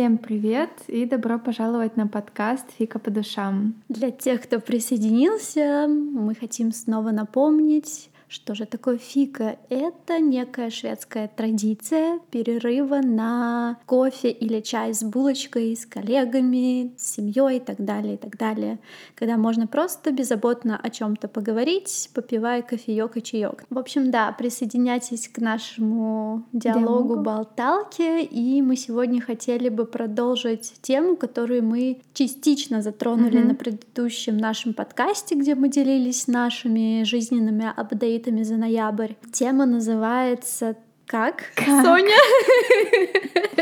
Всем привет и добро пожаловать на подкаст «Фика по душам». Для тех, кто присоединился, мы хотим снова напомнить, что же такое фика? Это некая шведская традиция перерыва на кофе или чай с булочкой, с коллегами, с семьей и так далее, и так далее. Когда можно просто беззаботно о чем то поговорить, попивая кофеек и чаек. В общем, да, присоединяйтесь к нашему диалогу, диалогу. болталке, и мы сегодня хотели бы продолжить тему, которую мы частично затронули mm-hmm. на предыдущем нашем подкасте, где мы делились нашими жизненными апдейтами апдейтами за ноябрь. Тема называется как? как? Соня?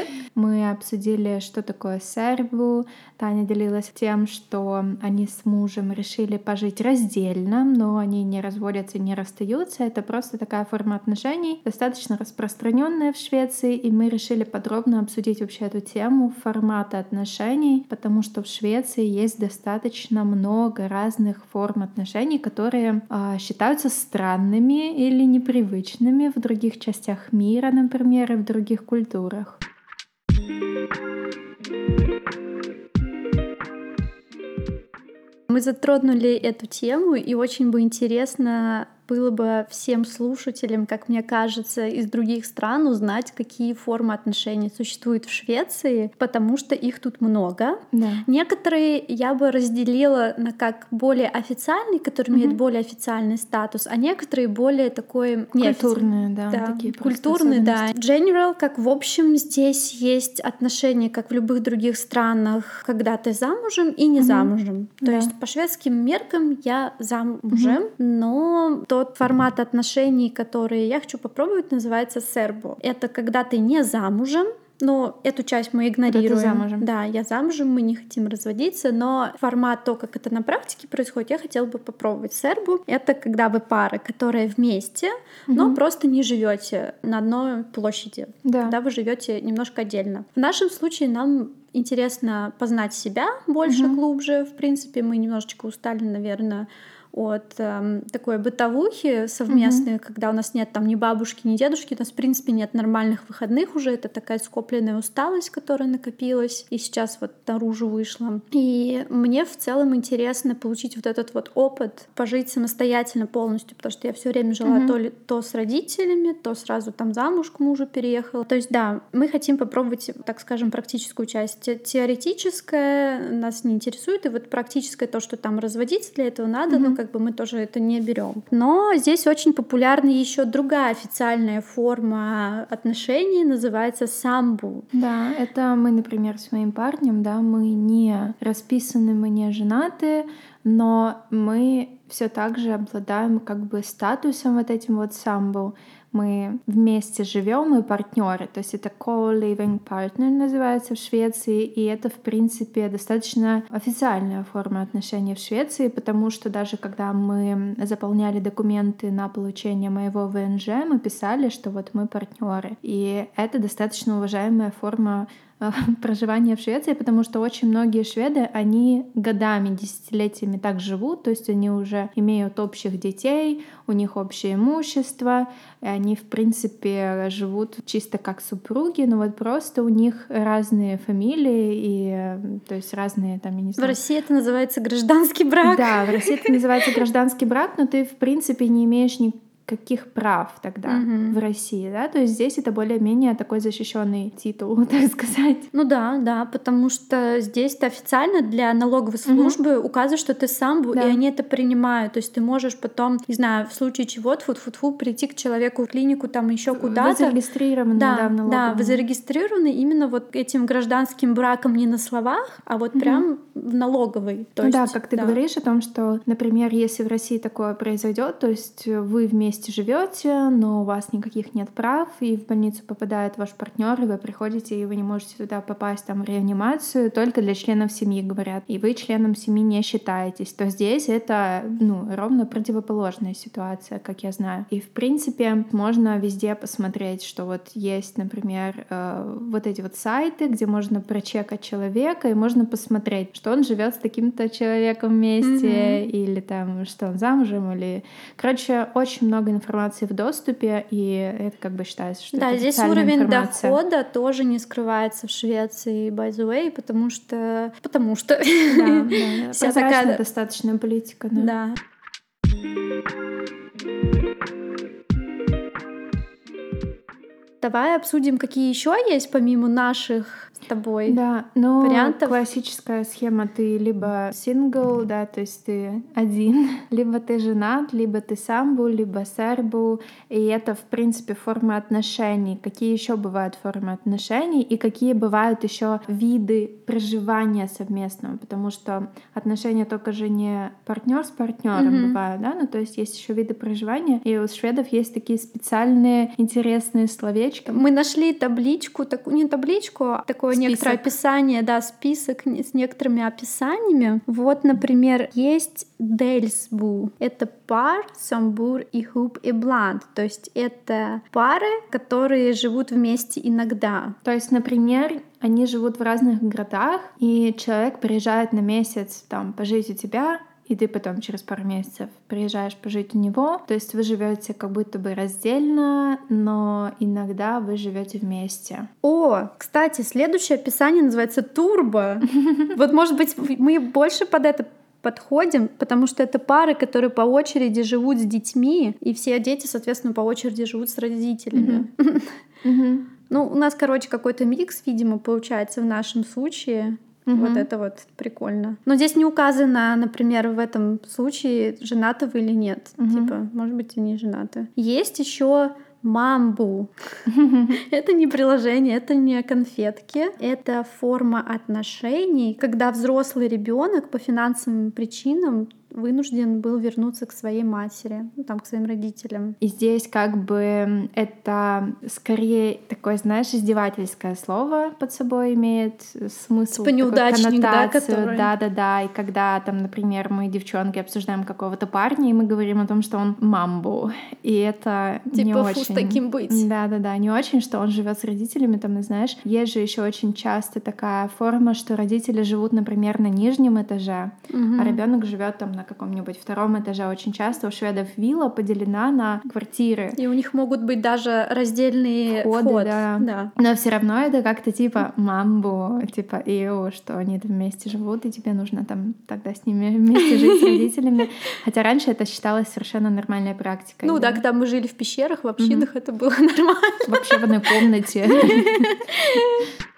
Мы обсудили, что такое серву. Таня делилась тем, что они с мужем решили пожить раздельно, но они не разводятся, не расстаются. Это просто такая форма отношений, достаточно распространенная в Швеции, и мы решили подробно обсудить вообще эту тему формата отношений, потому что в Швеции есть достаточно много разных форм отношений, которые э, считаются странными или непривычными в других частях мира, например, и в других культурах. Мы затронули эту тему, и очень бы интересно было бы всем слушателям, как мне кажется, из других стран узнать, какие формы отношений существуют в Швеции, потому что их тут много. Да. Некоторые я бы разделила на как более официальные, которые угу. имеют более официальный статус, а некоторые более такой культурные, да, да такие культурные, да. General, как в общем здесь есть отношения, как в любых других странах, когда ты замужем и не угу. замужем. То да. есть по шведским меркам я замужем, угу. но то тот формат отношений, который я хочу попробовать, называется сербо. Это когда ты не замужем, но эту часть мы игнорируем. Когда ты замужем. Да, я замужем, мы не хотим разводиться, но формат то, как это на практике происходит, я хотела бы попробовать сербу. Это когда вы пара, которая вместе, угу. но просто не живете на одной площади. Да. Когда вы живете немножко отдельно. В нашем случае нам интересно познать себя больше, угу. глубже. В принципе, мы немножечко устали, наверное, от э, такой бытовухи совместной, mm-hmm. когда у нас нет там ни бабушки, ни дедушки, у нас в принципе нет нормальных выходных уже, это такая скопленная усталость, которая накопилась, и сейчас вот наружу вышла. И мне в целом интересно получить вот этот вот опыт, пожить самостоятельно полностью, потому что я все время жила mm-hmm. то, ли, то с родителями, то сразу там замуж к мужу переехала. То есть да, мы хотим попробовать, так скажем, практическую часть. Теоретическая нас не интересует, и вот практическое то, что там разводиться для этого надо, mm-hmm. ну как бы мы тоже это не берем. Но здесь очень популярна еще другая официальная форма отношений, называется самбу. Да, это мы, например, с моим парнем, да, мы не расписаны, мы не женаты, но мы все так же обладаем как бы статусом вот этим вот самбу мы вместе живем, мы партнеры, то есть это co-living partner называется в Швеции, и это, в принципе, достаточно официальная форма отношений в Швеции, потому что даже когда мы заполняли документы на получение моего ВНЖ, мы писали, что вот мы партнеры, и это достаточно уважаемая форма проживания в Швеции, потому что очень многие шведы, они годами, десятилетиями так живут, то есть они уже имеют общих детей, у них общее имущество, и они, в принципе, живут чисто как супруги, но вот просто у них разные фамилии и, то есть разные там, я не знаю. В России это называется гражданский брак. Да, в России это называется гражданский брак, но ты, в принципе, не имеешь ни каких прав тогда mm-hmm. в России, да? То есть здесь это более-менее такой защищенный титул, так сказать. Ну да, да, потому что здесь это официально для налоговой службы mm-hmm. указывает, что ты сам, да. и они это принимают. То есть ты можешь потом, не знаю, в случае чего, фу фу фу прийти к человеку в клинику, там еще куда-то. Зарегистрированы, да, да, в Да, вы зарегистрированы именно вот этим гражданским браком не на словах, а вот mm-hmm. прям в налоговой. То есть, да, как ты да. говоришь о том, что, например, если в России такое произойдет, то есть вы вместе вместе живете, но у вас никаких нет прав, и в больницу попадает ваш партнер, и вы приходите, и вы не можете туда попасть там в реанимацию, только для членов семьи говорят, и вы членом семьи не считаетесь, то здесь это ну, ровно противоположная ситуация, как я знаю. И в принципе можно везде посмотреть, что вот есть, например, э, вот эти вот сайты, где можно прочекать человека, и можно посмотреть, что он живет с таким-то человеком вместе, mm-hmm. или там, что он замужем, или... Короче, очень много много информации в доступе, и это как бы считается, что да, это здесь уровень информация. дохода тоже не скрывается в Швеции, by the way, потому что... Потому что... Да, да, Вся такая... достаточная политика. Да. да. Давай обсудим, какие еще есть помимо наших тобой да, но вариантов. классическая схема ты либо сингл, да, то есть ты один, либо ты женат, либо ты самбу, либо сербу, и это в принципе форма отношений. Какие еще бывают формы отношений и какие бывают еще виды проживания совместного, потому что отношения только же не партнер с партнером mm-hmm. бывают, да, ну то есть есть еще виды проживания, и у шведов есть такие специальные интересные словечки. Мы нашли табличку, такую не табличку, а такое список. некоторое описание, да, список с некоторыми описаниями. Вот, например, есть Дельсбу. Это пар, самбур и хуб и бланд. То есть это пары, которые живут вместе иногда. То есть, например, они живут в разных городах, и человек приезжает на месяц там пожить у тебя, и ты потом через пару месяцев приезжаешь пожить у него. То есть вы живете как будто бы раздельно, но иногда вы живете вместе. О, кстати, следующее описание называется турбо. Вот, может быть, мы больше под это подходим, потому что это пары, которые по очереди живут с детьми, и все дети, соответственно, по очереди живут с родителями. Ну, у нас, короче, какой-то микс, видимо, получается в нашем случае. Угу. Вот это вот прикольно. Но здесь не указано, например, в этом случае, женаты вы или нет. Угу. Типа, может быть, они женаты. Есть еще мамбу. это не приложение, это не конфетки, это форма отношений, когда взрослый ребенок по финансовым причинам вынужден был вернуться к своей матери, ну, там, к своим родителям. И здесь как бы это скорее такое, знаешь, издевательское слово под собой имеет смысл. Типа неудачник, да, который... Да-да-да, и когда там, например, мы, девчонки, обсуждаем какого-то парня, и мы говорим о том, что он мамбу, и это типа, не очень... с таким быть. Да-да-да, не очень, что он живет с родителями, там, знаешь, есть же еще очень часто такая форма, что родители живут, например, на нижнем этаже, угу. а ребенок живет там на каком-нибудь втором этаже. Очень часто у шведов вилла поделена на квартиры. И у них могут быть даже раздельные входы. Вход. Да. да. Но все равно это как-то типа мамбу, типа ио, что они там вместе живут, и тебе нужно там тогда с ними вместе жить с родителями. Хотя раньше это считалось совершенно нормальной практикой. Ну да, когда мы жили в пещерах, в общинах, это было нормально. Вообще в одной комнате.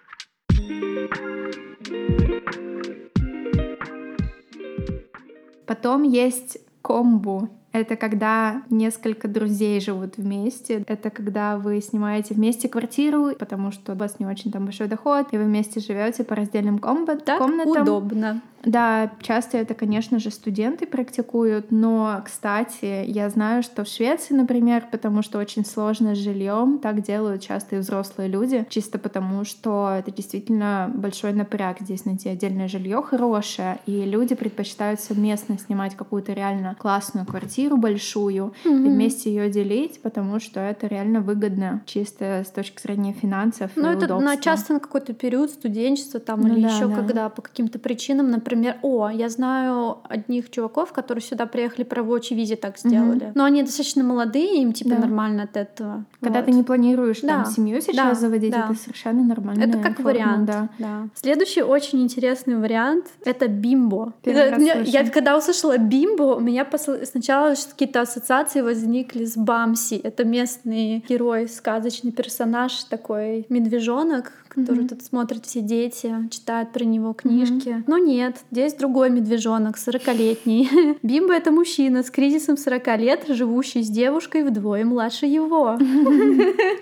Потом есть комбу. Это когда несколько друзей живут вместе. Это когда вы снимаете вместе квартиру, потому что у вас не очень там большой доход, и вы вместе живете по раздельным комбо- так комнатам. удобно. Да, часто это, конечно же, студенты практикуют, но, кстати, я знаю, что в Швеции, например, потому что очень сложно с жильем, так делают часто и взрослые люди, чисто потому, что это действительно большой напряг здесь найти отдельное жилье хорошее, и люди предпочитают совместно снимать какую-то реально классную квартиру большую mm-hmm. и вместе ее делить, потому что это реально выгодно, чисто с точки зрения финансов. Ну, это удобства. на часто на какой-то период студенчества там ну, или да, еще да. когда по каким-то причинам, например, например, о, я знаю одних чуваков, которые сюда приехали по рабочей визе так сделали. Mm-hmm. Но они достаточно молодые, им типа да. нормально от этого. Когда вот. ты не планируешь да. там семью сейчас да. заводить, да. это совершенно нормально. Это как форма, вариант. Да. Да. Следующий очень интересный вариант это бимбо. Это, я, я когда услышала бимбо, у меня сначала какие-то ассоциации возникли с Бамси. Это местный герой, сказочный персонаж, такой медвежонок, который mm-hmm. тут смотрят все дети, читают про него книжки. Mm-hmm. Но нет, здесь другой медвежонок, 40-летний. Бимба — это мужчина с кризисом 40 лет, живущий с девушкой вдвое младше его.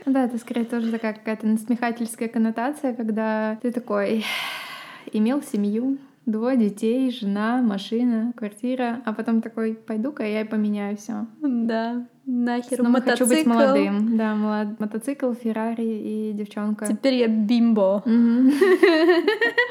Да, это скорее тоже такая какая-то насмехательская коннотация, когда ты такой имел семью, двое детей, жена, машина, квартира, а потом такой, пойду-ка я и поменяю все. Да. Нахер Снова мотоцикл. хочу быть молодым. Да, молод... мотоцикл, Феррари и девчонка. Теперь я бимбо.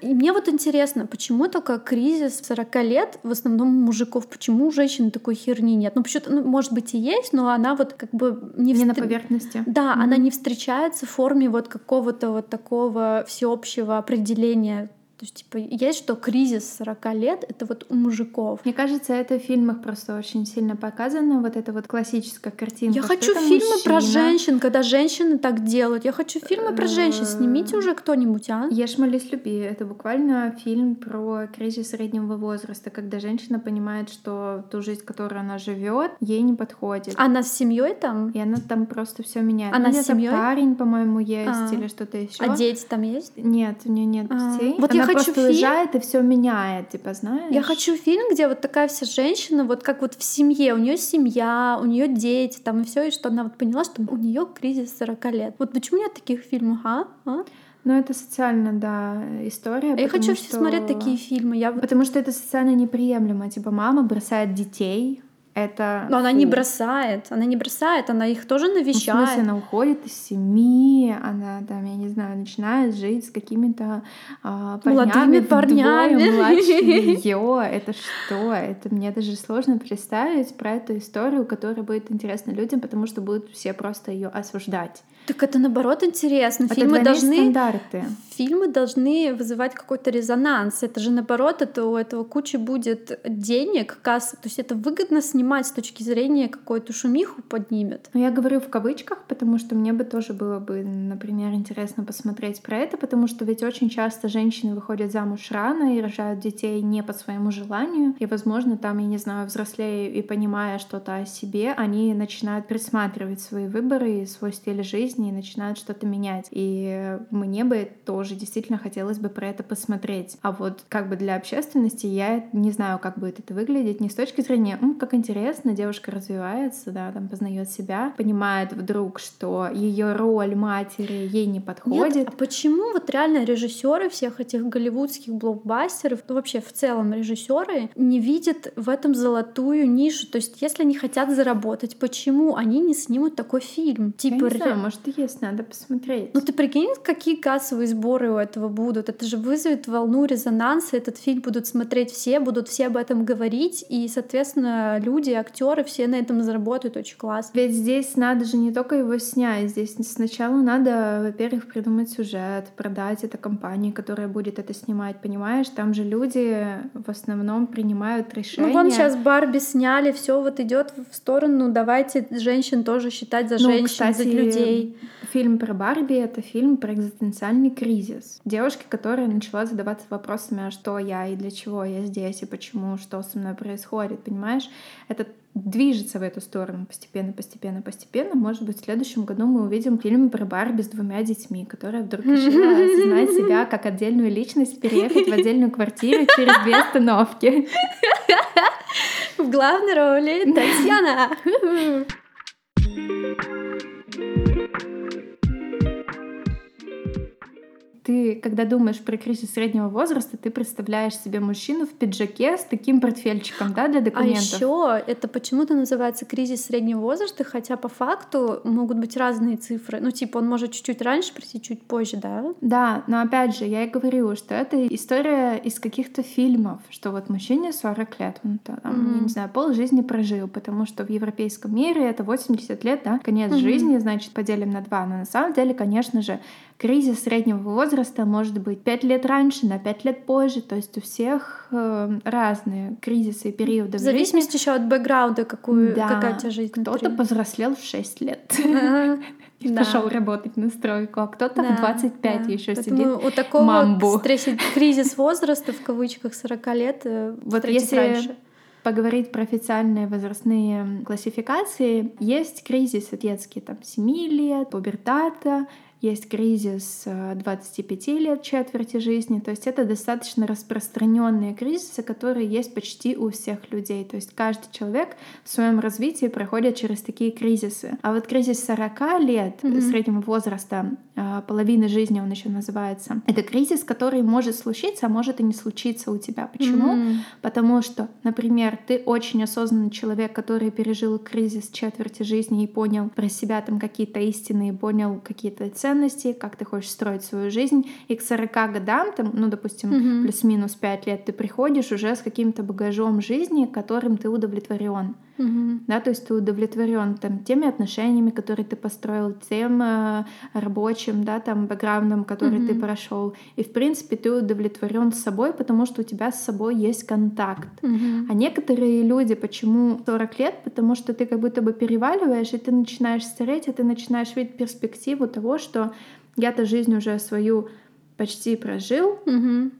И мне вот интересно, почему только кризис 40 лет в основном мужиков, почему у женщин такой херни нет? Ну, почему-то, ну, может быть, и есть, но она вот как бы не, не на поверхности. Да, она не встречается в форме вот какого-то вот такого всеобщего определения То есть, типа, есть что кризис 40 лет — это вот у мужиков. Мне кажется, это в фильмах просто очень сильно показано, вот эта вот классическая картинка. Я хочу фильмы мужчина. про женщин, когда женщины так делают. Я хочу фильмы про женщин. Снимите уже кто-нибудь, а? Ешь, молись, люби. Это буквально фильм про кризис среднего возраста, когда женщина понимает, что ту жизнь, которую она живет, ей не подходит. Она с семьей там? И она там просто все меняет. Она с семьей? парень, по-моему, есть а. или что-то еще. А дети там есть? Нет, у нее нет а. детей. Вот я хочу просто фильм... уезжает и все меняет, типа, знаешь? Я хочу фильм, где вот такая вся женщина, вот как вот в семье, у нее семья, у нее дети, там и все, и что она вот поняла, что у нее кризис 40 лет. Вот почему нет таких фильмов, а? а? Ну, это социально, да, история. Я хочу что... смотреть такие фильмы. Я... Потому что это социально неприемлемо. Типа, мама бросает детей, это... Но она не бросает, она не бросает, она их тоже навещает. Ну, в смысле, она уходит из семьи, она там, я не знаю, начинает жить с какими-то а, парнями, Молодыми парнями. младше ее. Это что? Это мне даже сложно представить про эту историю, которая будет интересна людям, потому что будут все просто ее осуждать. Так это наоборот интересно. Это фильмы должны стандарты. Фильмы должны вызывать какой-то резонанс. Это же наоборот, это у этого кучи будет денег, кассы. То есть это выгодно снимать с точки зрения какой-то шумиху поднимет. Но я говорю в кавычках, потому что мне бы тоже было бы, например, интересно посмотреть про это, потому что ведь очень часто женщины выходят замуж рано и рожают детей не по своему желанию, и, возможно, там, я не знаю, взрослея и понимая что-то о себе, они начинают присматривать свои выборы и свой стиль жизни и начинают что-то менять. И мне бы тоже действительно хотелось бы про это посмотреть. А вот как бы для общественности я не знаю, как будет это выглядеть, не с точки зрения, как интересно, девушка развивается, да, там познает себя, понимает вдруг, что ее роль матери ей не подходит. Нет, а почему вот реально режиссеры всех этих голливудских блокбастеров, ну вообще в целом режиссеры не видят в этом золотую нишу? То есть если они хотят заработать, почему они не снимут такой фильм? Типа, я не знаю, может, есть, надо посмотреть. Ну ты прикинь, какие кассовые сборы у этого будут? Это же вызовет волну резонанса, этот фильм будут смотреть все, будут все об этом говорить, и, соответственно, люди, актеры, все на этом заработают очень классно. Ведь здесь надо же не только его снять, здесь сначала надо, во-первых, придумать сюжет, продать это компании, которая будет это снимать, понимаешь? Там же люди в основном принимают решения. Ну вон сейчас Барби сняли, все вот идет в сторону, давайте женщин тоже считать за ну, женщин, кстати, за людей. Фильм про Барби — это фильм про экзистенциальный кризис. Девушки, которая начала задаваться вопросами, а что я и для чего я здесь, и почему, что со мной происходит, понимаешь? Это движется в эту сторону постепенно, постепенно, постепенно. Может быть, в следующем году мы увидим фильм про Барби с двумя детьми, которая вдруг решила осознать себя как отдельную личность, переехать в отдельную квартиру через две остановки. В главной роли Татьяна. ты, когда думаешь про кризис среднего возраста, ты представляешь себе мужчину в пиджаке с таким портфельчиком, да, для а документов. А еще это почему-то называется кризис среднего возраста, хотя по факту могут быть разные цифры. Ну, типа, он может чуть-чуть раньше прийти, чуть позже, да? Да, но опять же, я и говорю, что это история из каких-то фильмов, что вот мужчине 40 лет, он там, mm-hmm. я не знаю, пол жизни прожил, потому что в европейском мире это 80 лет, да, конец mm-hmm. жизни, значит, поделим на два. Но на самом деле, конечно же, кризис среднего возраста может быть 5 лет раньше, на 5 лет позже. То есть у всех э, разные кризисы и периоды в зависимости еще от бэкграунда, какую, да. какая у тебя жизнь. Кто-то повзрослел в 6 лет. И да. пошел работать на стройку, а кто-то да, в 25 да. еще сидит. У такого мамбу. кризис возраста в кавычках 40 лет э, вот если раньше поговорить про официальные возрастные классификации, есть кризисы детские, там, 7 лет, пубертата, есть кризис 25 э, лет, четверти жизни. То есть это достаточно распространенные кризисы, которые есть почти у всех людей. То есть каждый человек в своем развитии проходит через такие кризисы. А вот кризис 40 лет mm-hmm. среднего возраста, э, половины жизни он еще называется, это кризис, который может случиться, а может и не случиться у тебя. Почему? Mm-hmm. Потому что, например, ты очень осознанный человек, который пережил кризис четверти жизни и понял про себя там какие-то истины, и понял какие-то цели, ценностей, как ты хочешь строить свою жизнь. И к 40 годам, там, ну, допустим, mm-hmm. плюс-минус 5 лет, ты приходишь уже с каким-то багажом жизни, которым ты удовлетворен. Угу. Да, то есть ты удовлетворен там теми отношениями, которые ты построил, тем э, рабочим, да, там бэкграундом, который угу. ты прошел. И в принципе ты удовлетворен с собой, потому что у тебя с собой есть контакт. Угу. А некоторые люди, почему 40 лет, потому что ты как будто бы переваливаешь, и ты начинаешь стареть, и ты начинаешь видеть перспективу того, что я-то жизнь уже свою почти прожил, угу.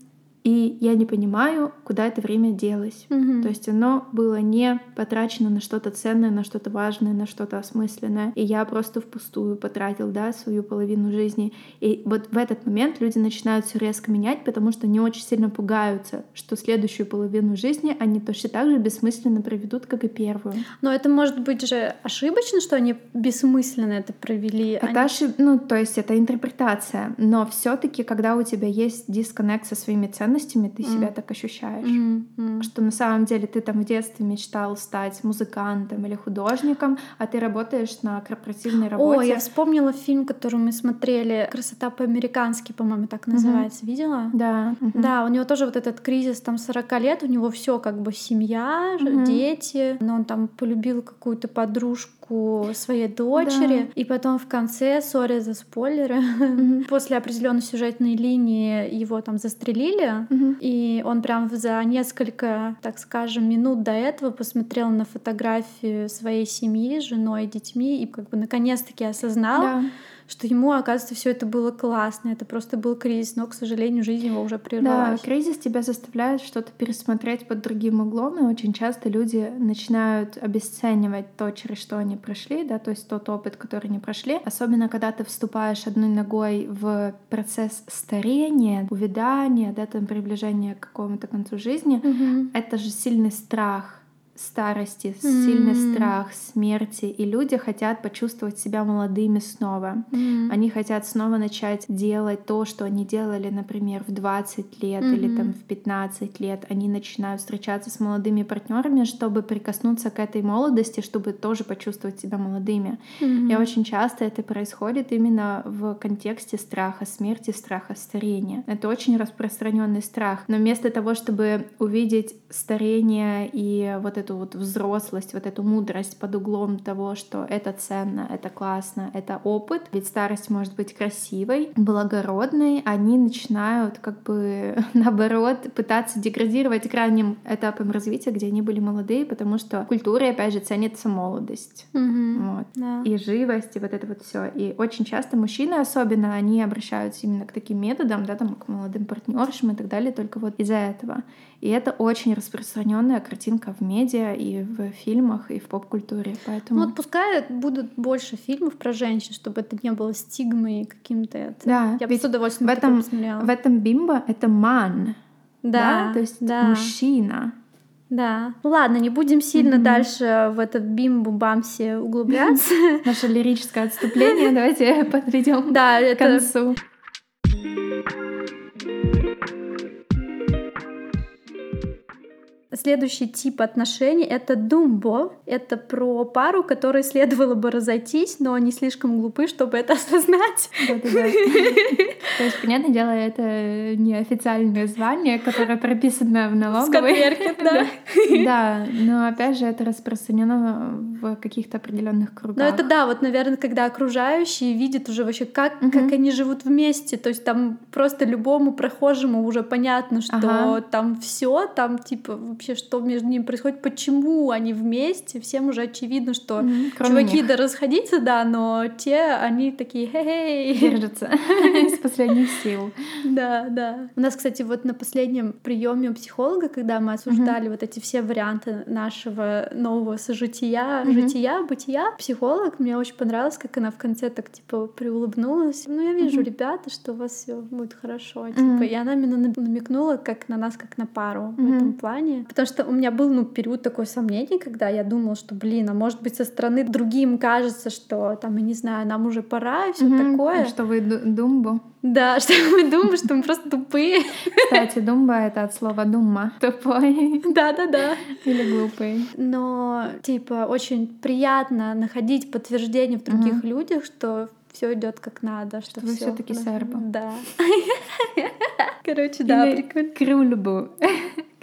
И я не понимаю, куда это время делось. Угу. То есть оно было не потрачено на что-то ценное, на что-то важное, на что-то осмысленное. И я просто впустую потратил, да, свою половину жизни. И вот в этот момент люди начинают все резко менять, потому что они очень сильно пугаются, что следующую половину жизни они точно так же бессмысленно проведут, как и первую. Но это может быть же ошибочно, что они бессмысленно это провели. Это они... ошиб... ну то есть это интерпретация. Но все-таки, когда у тебя есть дисконнект со своими ценностями ценностями ты mm. себя так ощущаешь. Mm. Mm. Что на самом деле ты там в детстве мечтал стать музыкантом или художником, а ты работаешь на корпоративной работе. О, я вспомнила фильм, который мы смотрели «Красота по-американски», по-моему, так называется. Mm-hmm. Видела? Да. Mm-hmm. Да, у него тоже вот этот кризис там 40 лет, у него все как бы семья, mm-hmm. дети, но он там полюбил какую-то подружку девушку своей дочери, да. и потом в конце, сори за спойлеры, mm-hmm. после определенной сюжетной линии его там застрелили, mm-hmm. и он прям за несколько, так скажем, минут до этого посмотрел на фотографию своей семьи, женой и детьми, и как бы наконец-таки осознал, да что ему, оказывается, все это было классно, это просто был кризис, но, к сожалению, жизнь его уже прервалась. Да, кризис тебя заставляет что-то пересмотреть под другим углом, и очень часто люди начинают обесценивать то, через что они прошли, да, то есть тот опыт, который они прошли, особенно когда ты вступаешь одной ногой в процесс старения, увядания, да, там приближения к какому-то концу жизни, mm-hmm. это же сильный страх старости, mm-hmm. сильный страх смерти, и люди хотят почувствовать себя молодыми снова. Mm-hmm. Они хотят снова начать делать то, что они делали, например, в 20 лет mm-hmm. или там в 15 лет. Они начинают встречаться с молодыми партнерами, чтобы прикоснуться к этой молодости, чтобы тоже почувствовать себя молодыми. Mm-hmm. И очень часто это происходит именно в контексте страха смерти, страха старения. Это очень распространенный страх. Но вместо того, чтобы увидеть старение и вот это эту вот взрослость, вот эту мудрость под углом того, что это ценно, это классно, это опыт. Ведь старость может быть красивой, благородной. Они начинают как бы наоборот пытаться деградировать к ранним этапам развития, где они были молодые, потому что в культуре, опять же, ценится молодость. Mm-hmm. Вот. Да. И живость, и вот это вот все. И очень часто мужчины особенно, они обращаются именно к таким методам, да, там, к молодым партнершам и так далее, только вот из-за этого. И это очень распространенная картинка в медиа и в фильмах, и в поп-культуре. Поэтому... Ну вот пускай будут больше фильмов про женщин, чтобы это не было стигмой каким-то. Это... Да, я бы с удовольствием в этом. В этом бимбо это ман. Да, да? То есть да. мужчина. Да. Ну ладно, не будем сильно mm-hmm. дальше в этот бимбу бамси углубляться. Наше лирическое отступление. Давайте подведем к концу. Следующий тип отношений — это думбо. Это про пару, которой следовало бы разойтись, но они слишком глупы, чтобы это осознать. То есть, понятное дело, это не официальное звание, которое прописано в налоговой. да. Да, но опять же это распространено в каких-то определенных кругах. Ну это да, вот, наверное, когда окружающие видят уже вообще, как, как они живут вместе. То есть там просто любому прохожему уже понятно, что там все, там типа вообще, что между ними происходит, почему они вместе. Всем уже очевидно, что чуваки да расходиться, да, но те, они такие хе-хей. Держатся из последних сил. Да, да. У нас, кстати, вот на последнем приеме у психолога, когда мы обсуждали вот эти все варианты нашего нового сожития, жития, бытия, психолог, мне очень понравилось, как она в конце так, типа, приулыбнулась. Ну, я вижу, ребята, что у вас все будет хорошо. Типа, и она именно намекнула как на нас, как на пару в этом плане. Потому что у меня был ну, период такой сомнений, когда я думала, что, блин, а может быть со стороны другим кажется, что там, я не знаю, нам уже пора и все mm-hmm. такое. Что вы думбу. Да, что мы думаем, что мы просто тупые. Кстати, думба — это от слова думма. Тупой. Да-да-да. Или глупый. Но, типа, очень приятно находить подтверждение в других uh-huh. людях, что все идет как надо, что, что вы все-таки серба. Да. Короче, да, прикольно. Крульбу.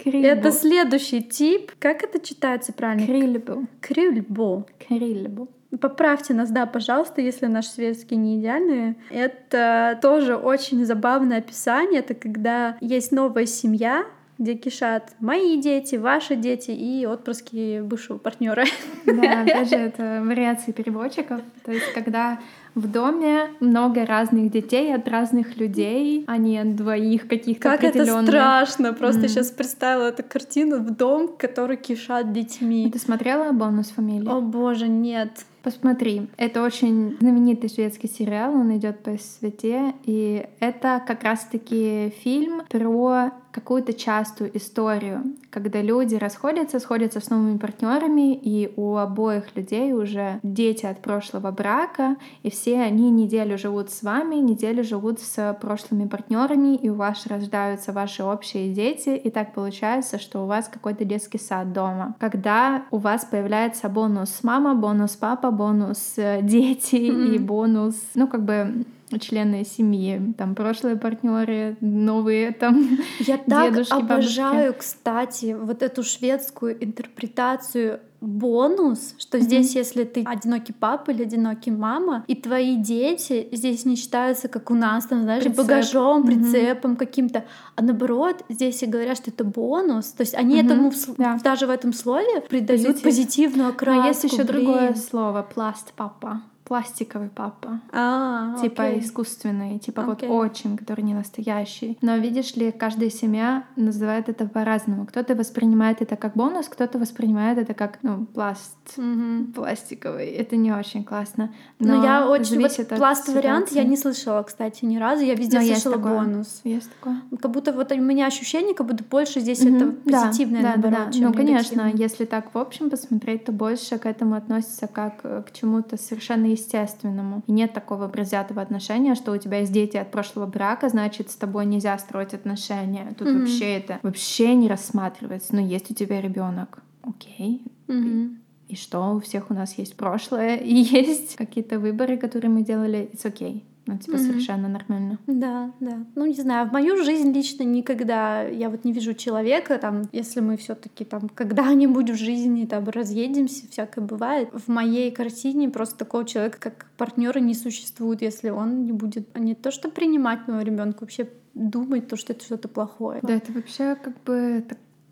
Крильбу. Это следующий тип. Как это читается правильно? Крильбу. Крильбу. Крильбу. Поправьте нас, да, пожалуйста, если наш светский не идеальный. Это тоже очень забавное описание. Это когда есть новая семья, где кишат мои дети, ваши дети и отпрыски бывшего партнера. Да, опять же, это вариации переводчиков. То есть, когда в доме много разных детей от разных людей, а не от двоих каких-то Как это определенных. страшно! Просто М. сейчас представила эту картину в дом, который кишат детьми. Ты смотрела «Бонус фамилии»? О боже, нет. Посмотри, это очень знаменитый шведский сериал, он идет по СВТ, и это как раз-таки фильм про какую-то частую историю, когда люди расходятся, сходятся с новыми партнерами, и у обоих людей уже дети от прошлого брака, и все они неделю живут с вами, неделю живут с прошлыми партнерами, и у вас рождаются ваши общие дети, и так получается, что у вас какой-то детский сад дома. Когда у вас появляется бонус мама, бонус папа, бонус дети и Мгм. бонус, ну как бы члены семьи, там прошлые партнеры, новые там Я так дедушки, бабушки. обожаю, кстати, вот эту шведскую интерпретацию бонус, что здесь, если ты одинокий папа или одинокий мама, и твои дети здесь не считаются, как у нас, там, знаешь, Прицеп. багажом, Мгм. прицепом каким-то, а наоборот, здесь и говорят, что это бонус, то есть они Мгм. этому Да. даже в этом слове придают Позитив. позитивную окраску. Но есть еще блин. другое слово пласт папа. Пластиковый папа. А, Типа окей. искусственный, типа Окей. вот отчим, который не настоящий. Но видишь ли, каждая семья называет это по-разному. Кто-то воспринимает это как бонус, кто-то воспринимает это как ну, пласт Мгм. пластиковый. Это не очень классно. Но, Но, я очень вот от пласт вариант я не слышала, кстати, ни разу. Я везде Но есть слышала такое. бонус. Есть такое. Как будто вот у меня ощущение, как будто больше здесь Мгм. это Да, позитивное, да, да, наоборот, да. чем Ну, конечно, если так в общем посмотреть, то больше к этому относится как э, к чему-то совершенно естественному. И нет такого предвзятого отношения, что у тебя есть дети от прошлого брака, значит, с тобой нельзя строить отношения. Тут Мгм. вообще это вообще не рассматривается. Но есть у тебя ребенок. Окей. Мгм. И что, у всех у нас есть прошлое, и есть какие-то выборы, которые мы делали. It's okay. Ну, типа, Мгм. совершенно нормально. Да, да. Ну, не знаю, в мою жизнь лично никогда я вот не вижу человека, там, если мы все таки там когда-нибудь в жизни там разъедемся, всякое бывает. В моей картине просто такого человека, как партнера, не существует, если он не будет а не то, что принимать моего ребенка, вообще думать то, что это что-то плохое. Да, это вообще как бы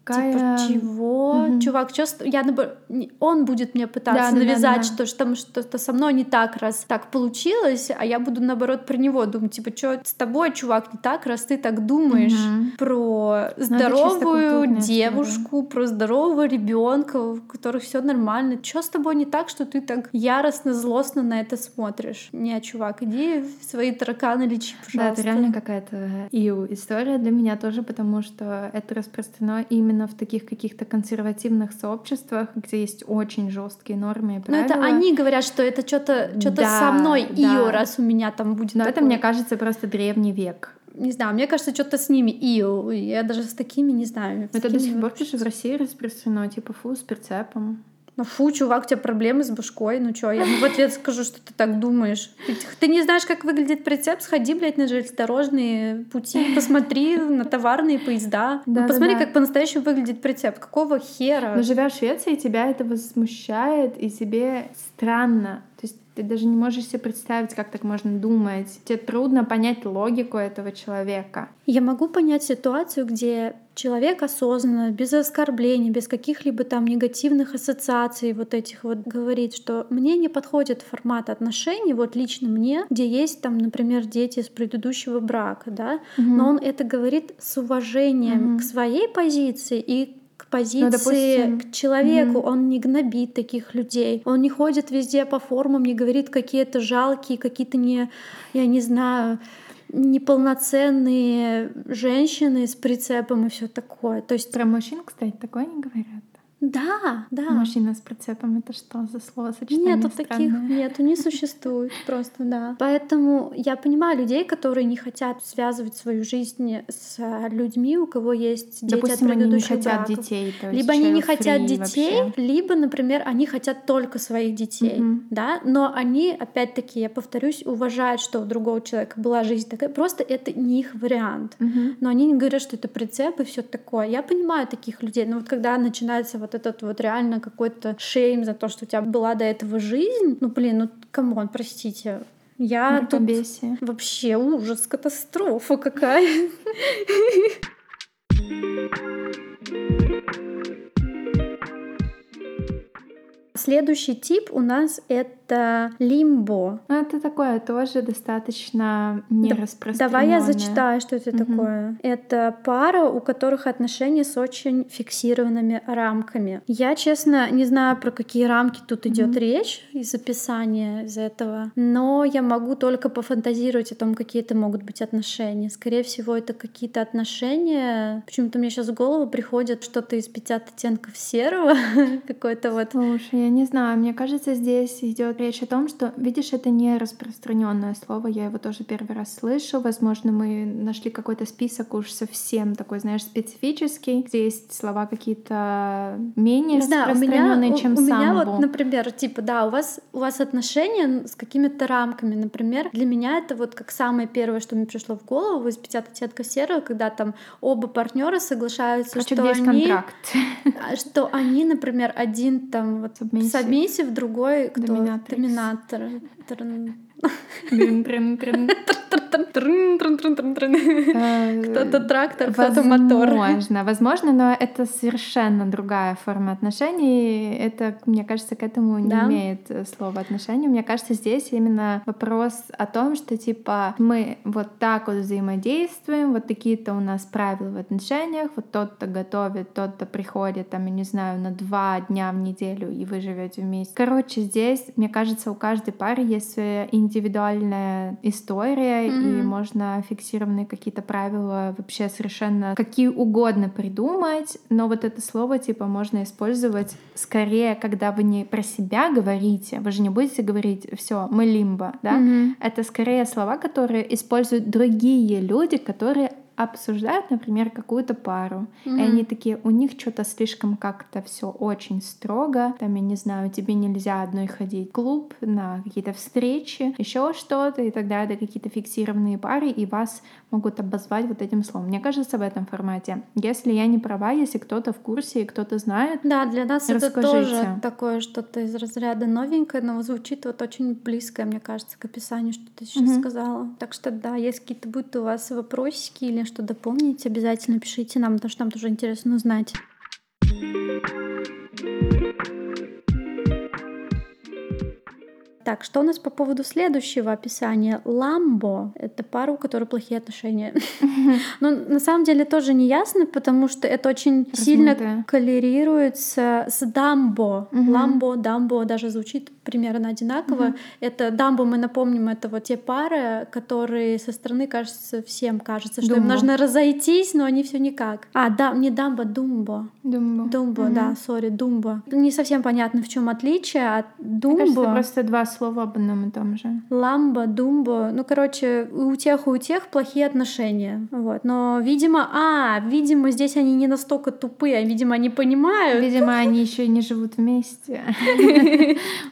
такая... Типа, чего? Мгм. Чувак, чё я он будет мне пытаться Да, да, да, навязать, да. что, там что-то со мной не так, раз так получилось, а я буду наоборот про него думать, типа, что с тобой, чувак, не так, раз ты так думаешь Мгм. про чисто здоровую девушку, про здорового ребенка, у которых все нормально. Что с тобой не так, что ты так яростно, злостно на это смотришь? Не, чувак, иди свои тараканы лечи, Да, пожалуйста. это реально какая-то ИУ история для меня тоже, потому что это распространено именно в таких каких-то консервативных сообществах, где есть очень жесткие нормы и правила. это они говорят, что это что-то что Да, со мной да. ио, раз у меня там будет Но это, такое. мне кажется, просто древний век. Не знаю, мне кажется, что-то с ними ио. Я даже с такими не знаю. Это до сих пор тоже в России распространено, типа фу, с прицепом. Ну фу, чувак, у тебя проблемы с башкой. Ну чё, я ему в ответ скажу, что ты так думаешь. Ты, ты не знаешь, как выглядит прицеп? Сходи, блядь, на железнодорожные пути, посмотри на товарные поезда. Ну, Да-да-да. посмотри, как по-настоящему выглядит прицеп. Какого хера? Но живя в Швеции, тебя это возмущает, и тебе странно. То есть ты даже не можешь себе представить, как так можно думать. Тебе трудно понять логику этого человека. Я могу понять ситуацию, где человек осознанно, без оскорблений, без каких-либо там негативных ассоциаций вот этих вот говорит, что мне не подходит формат отношений, вот лично мне, где есть там, например, дети с предыдущего брака, да, но он это говорит с уважением Мгм. к своей позиции и позиции Ну, допустим, к человеку. мгм. Он не гнобит таких людей. Он не ходит везде по форумам, не говорит какие-то жалкие, какие-то не, я не знаю, неполноценные женщины с прицепом и все такое. То есть, Про мужчин, кстати, такое не говорят. Да, да. Мужчина с прицепом это что за слово сочетание? Нету таких, нету, не существует просто, да. Поэтому я понимаю людей, которые не хотят связывать свою жизнь с людьми, у кого есть дети Допустим, от предыдущих они не хотят браков. детей, то есть либо они не хотят детей, вообще. либо, например, они хотят только своих детей, Мгм. да, но они, опять-таки, я повторюсь, уважают, что у другого человека была жизнь такая, просто это не их вариант. Мгм. Но они не говорят, что это прицеп и все такое. Я понимаю таких людей. Но вот когда начинается вот этот вот реально какой-то shame за то, что у тебя была до этого жизнь, ну блин, ну come on, простите. Я тут Мракобесие. вообще ужас, катастрофа какая. Следующий тип у нас это лимбо. Ну, это такое тоже достаточно нераспространенное. Давай я зачитаю, что это Мгм. такое. Это пара, у которых отношения с очень фиксированными рамками. Я, честно, не знаю, про какие рамки тут идет Мгм. речь из описания из этого, но я могу только пофантазировать о том, какие это могут быть отношения. Скорее всего, это какие-то отношения. Почему-то мне сейчас в голову приходит что-то из 50 оттенков серого, какой-то вот Слушай, я не знаю, мне кажется, здесь идет речь о том, что, видишь, это не распространенное слово, я его тоже первый раз слышу. Возможно, мы нашли какой-то список уж совсем такой, знаешь, специфический, где есть слова какие-то менее у меня, распространенные, у, чем у меня самбо. вот, например, типа, да, у вас у вас отношения с какими-то рамками, например, для меня это вот как самое первое, что мне пришло в голову из 50 оттенков серого, когда там оба партнера соглашаются, Короче, что они, контракт. что они, например, один там вот. Сабмиссив, другой кто доминатор. Трн-трн-трн-трн-трн. Э, Кто-то трактор, кто-то мотор. Возможно, возможно, но это совершенно другая форма отношений. Это, мне кажется, к этому не имеет э, слова отношения. Мне кажется, здесь именно вопрос о том, что типа мы вот так вот взаимодействуем, вот такие-то у нас правила в отношениях, вот тот-то готовит, тот-то приходит, там, я не знаю, на два дня в неделю, и вы живете вместе. Короче, здесь, мне кажется, у каждой пары есть своя индивидуальная история, и Мгм. можно фиксированные какие-то правила вообще совершенно какие угодно придумать, но вот это слово типа можно использовать скорее, когда вы не про себя говорите, вы же не будете говорить все, мы лимба, да? Мгм. Это скорее слова, которые используют другие люди, которые обсуждают, например, какую-то пару. И Мгм. они такие, у них что-то слишком как-то все очень строго. Там, я не знаю, тебе нельзя одной ходить в клуб, на какие-то встречи, еще что-то и так далее, какие-то фиксированные пары, и вас могут обозвать вот этим словом. Мне кажется, в этом формате. Если я не права, если кто-то в курсе и кто-то знает, Да, для нас это Расскажите. тоже такое что-то из разряда новенькое, но звучит вот очень близкое, мне кажется, к описанию, что ты сейчас Мгм. сказала. Так что да, если какие-то будут у вас вопросики или что дополнить, обязательно пишите нам, потому что нам тоже интересно узнать. Так, что у нас по поводу следующего описания? Ламбо — это пара, у которой плохие отношения. Но на самом деле тоже не ясно, потому что это очень сильно коллерируется с дамбо. Ламбо, дамбо даже звучит примерно одинаково. Это дамбо, мы напомним, это вот те пары, которые со стороны кажется, всем кажется, что им Думбо. нужно разойтись, но они все никак. А, да, не дамбо, думбо. Думбо, Мгм. да, сори, думбо. Не совсем понятно, в чем отличие от думбо. просто два слова об одном и том же. Ламба, думбо. Ну, короче, у тех, и у тех плохие отношения. Вот. Но, видимо, а, видимо, здесь они не настолько тупые, видимо, они понимают. Видимо, они еще и не живут вместе.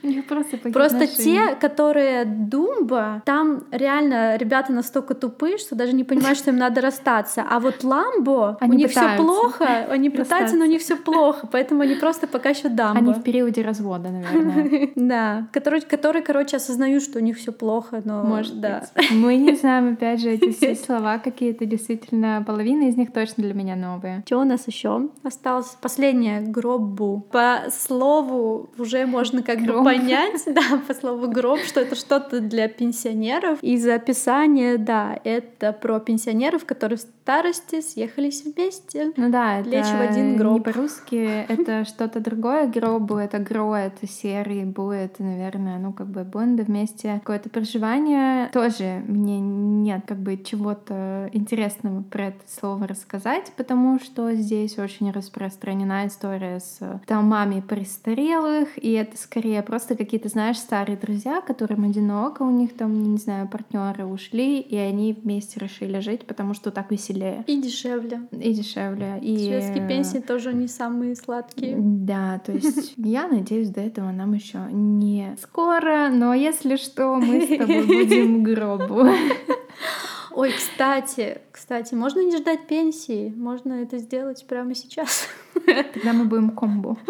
У них просто Просто те, которые думба, там реально ребята настолько тупые, что даже не понимают, что им надо расстаться. А вот ламбо, у Они них все плохо, они пытаются, но у них все плохо, поэтому они просто пока еще дамбо. Они в периоде развода, наверное. Да, которые, которые, короче, осознают, что у них все плохо, но Может да. быть. Мы не знаем, опять же, эти все слова какие-то действительно, половина из них точно для меня новые. Что у нас еще осталось? Последнее гробу. По слову уже можно как бы Гроб. понять, да, по слову гроб, что это что-то для пенсионеров. Из описания, да, это про пенсионеров, которые старости съехались вместе. Ну да, это Лечь в один гроб. не по-русски, это что-то другое. Гробу — это гро, это серый, бу — это, наверное, ну как бы бонды вместе. Какое-то проживание. Тоже мне нет как бы чего-то интересного про это слово рассказать, потому что здесь очень распространена история с домами престарелых, и это скорее просто какие-то, знаешь, старые друзья, которым одиноко, у них там, не знаю, партнеры ушли, и они вместе решили жить, потому что так веселее. И дешевле. И дешевле. И... Шведские пенсии тоже не самые сладкие. Да, то есть я надеюсь, до этого нам еще не скоро, но если что, мы с тобой будем гробу. Ой, кстати, кстати, можно не ждать пенсии, можно это сделать прямо сейчас. Тогда мы будем комбо.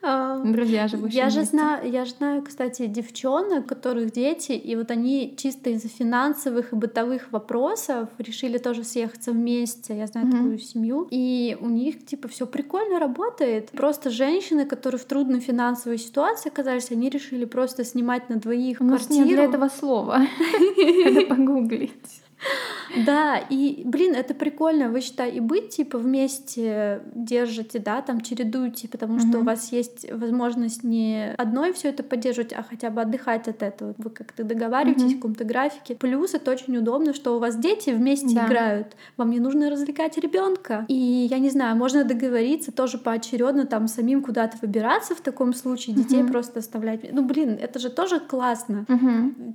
А, Друзья живущие Я же знаю, я же знаю, кстати, девчонок, у которых дети, и вот они чисто из-за финансовых и бытовых вопросов решили тоже съехаться вместе. Я знаю такую семью, и у них типа все прикольно работает. Просто женщины, которые в трудной финансовой ситуации оказались, они решили просто снимать на двоих У нас квартиру. нет для этого слова. Надо погуглить. Да, и, блин, это прикольно, вы, считай, и быть, типа, вместе держите, да, там, чередуете, потому что у вас есть возможность не одной все это поддерживать, а хотя бы отдыхать от этого. Вы как-то договариваетесь в каком-то графике. Плюс это очень удобно, что у вас дети вместе играют. Вам не нужно развлекать ребенка. И, я не знаю, можно договориться тоже поочередно там самим куда-то выбираться в таком случае, детей просто оставлять. Ну, блин, это же тоже классно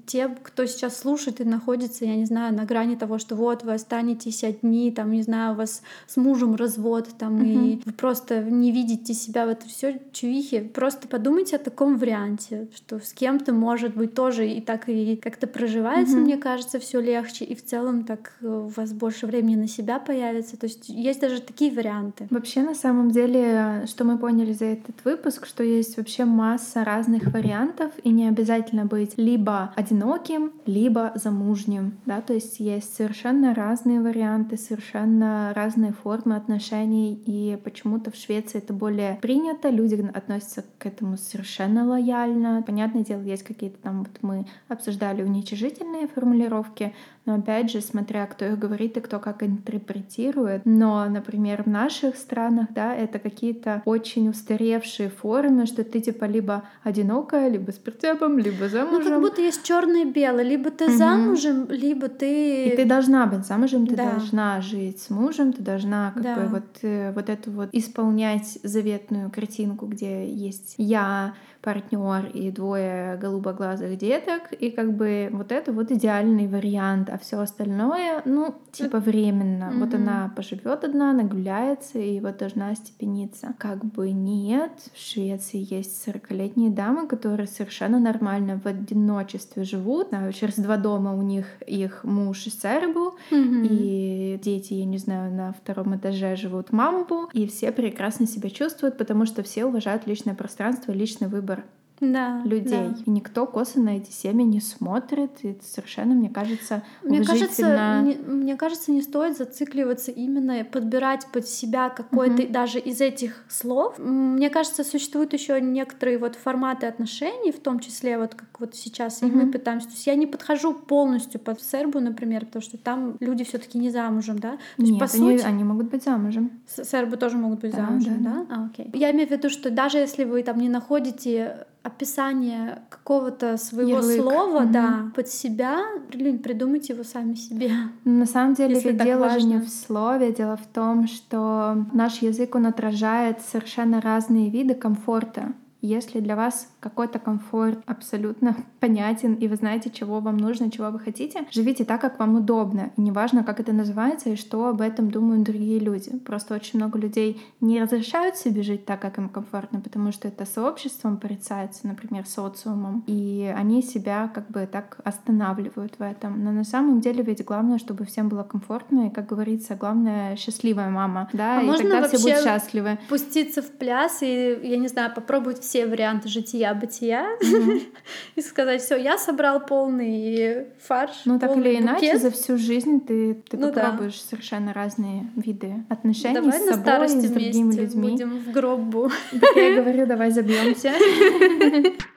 те, кто сейчас слушает и находится, я не знаю, на грани того, что вот вы останетесь одни, там, не знаю, у вас с мужем развод, там, и Мгм. вы просто не видите себя в это все чувихе, просто подумайте о таком варианте, что с кем-то, может быть, тоже и так и как-то проживается, Мгм. мне кажется, все легче, и в целом так э, у вас больше времени на себя появится. То есть есть даже такие варианты. Вообще, на самом деле, что мы поняли за этот выпуск, что есть вообще масса разных вариантов, и не обязательно быть либо одиноким, либо замужним, да, то есть есть совершенно разные варианты, совершенно разные формы отношений, и почему-то в Швеции это более принято, люди относятся к этому совершенно лояльно. Понятное дело, есть какие-то там, вот мы обсуждали уничижительные формулировки, но опять же, смотря кто их говорит и кто как интерпретирует. Но, например, в наших странах, да, это какие-то очень устаревшие формы, что ты типа либо одинокая, либо с прицепом, либо Ну, замужем. как будто есть черное и белое. Либо ты Мгм. замужем, либо ты... И ты должна быть замужем, ты Да. должна жить с мужем, ты должна как Да. бы вот, э, вот эту вот исполнять заветную картинку, где есть я, партнер и двое голубоглазых деток, и как бы вот это вот идеальный вариант, а все остальное, ну, типа временно. Вот Мгм. она поживет одна, нагуляется и вот должна остепениться. Как бы нет, в Швеции есть 40-летние дамы, которые совершенно нормально в одиночестве живут. А Через два дома у них их муж и сербу, Мгм. и дети, я не знаю, на втором этаже живут мамбу, и все прекрасно себя чувствуют, потому что все уважают личное пространство, личный выбор выбор. Да, людей. да. И никто косо на эти семьи не смотрит. И это совершенно, мне кажется, Мне кажется, не, мне кажется, не стоит зацикливаться именно подбирать под себя какой-то Мгм. даже из этих слов. Мне кажется, существуют еще некоторые вот форматы отношений, в том числе вот как вот сейчас и мы пытаемся. То есть я не подхожу полностью под сербу, например, потому что там люди все-таки не замужем, да. То есть Нет, по они, сути они могут быть замужем. сербы тоже могут быть Да, замужем, да, да? А, окей. Я имею в виду, что даже если вы там не находите описание какого-то своего Ярлык. слова, Мгм. да, под себя, блин, придумайте его сами себе. На самом деле Если так дело же не важно. в слове, дело в том, что наш язык, он отражает совершенно разные виды комфорта. Если для вас какой-то комфорт абсолютно понятен, и вы знаете, чего вам нужно, чего вы хотите, живите так, как вам удобно. И неважно, как это называется и что об этом думают другие люди. Просто очень много людей не разрешают себе жить так, как им комфортно, потому что это сообществом порицается, например, социумом. И они себя как бы так останавливают в этом. Но на самом деле ведь главное, чтобы всем было комфортно, и, как говорится, главное — счастливая мама. Да, А и можно тогда все будут счастливы. Пуститься в пляс и, я не знаю, попробовать все варианты жития-бытия и сказать, все, я собрал полный фарш, Ну, так или иначе, букет. за всю жизнь ты, ты Ну да. попробуешь совершенно разные виды отношений Давай с собой, и с другими людьми. будем в гробу. Так я говорю, давай забьемся.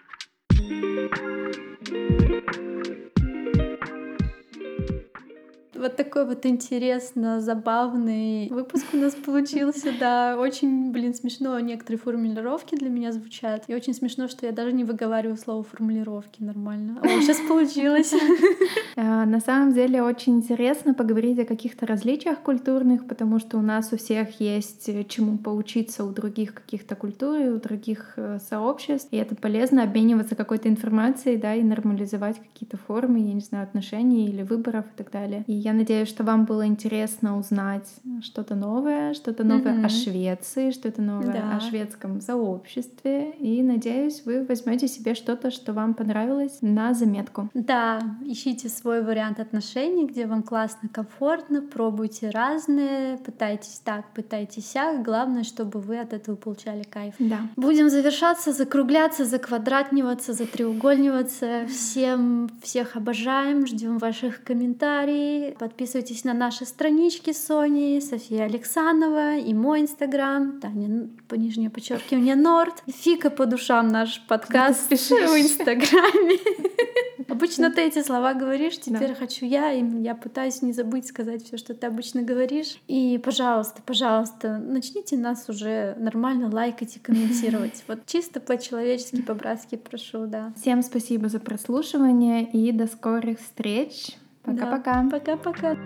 Вот такой вот интересно, забавный выпуск у нас получился, да. Очень, блин, смешно некоторые формулировки для меня звучат. И очень смешно, что я даже не выговариваю слово формулировки нормально. О, сейчас получилось. Э, на самом деле очень интересно поговорить о каких-то различиях культурных, потому что у нас у всех есть э, чему поучиться у других каких-то культур, у других э, сообществ. И это полезно обмениваться какой-то информацией, да, и нормализовать какие-то формы, я не знаю, отношений или выборов и так далее. И я надеюсь, что вам было интересно узнать что-то новое, что-то новое mm-hmm. о Швеции, что-то новое да. о шведском сообществе. И надеюсь, вы возьмете себе что-то, что вам понравилось на заметку. Да, ищите свой вариант отношений, где вам классно, комфортно, пробуйте разные, пытайтесь так, пытайтесь сяк. Главное, чтобы вы от этого получали кайф. Да. Будем завершаться, закругляться, заквадратниваться, затреугольниваться. Всем всех обожаем, ждем ваших комментариев. Подписывайтесь на наши странички Сони, София Александрова и мой инстаграм, Таня по нижнее подчеркивание Норд. Фика по душам наш подкаст в инстаграме. Обычно ты эти слова говоришь, теперь да. хочу я, и я пытаюсь не забыть сказать все, что ты обычно говоришь. И, пожалуйста, пожалуйста, начните нас уже нормально лайкать и комментировать. Вот чисто по-человечески, по-братски прошу, да. Всем спасибо за прослушивание и до скорых встреч. Пока-пока. Да. Пока-пока.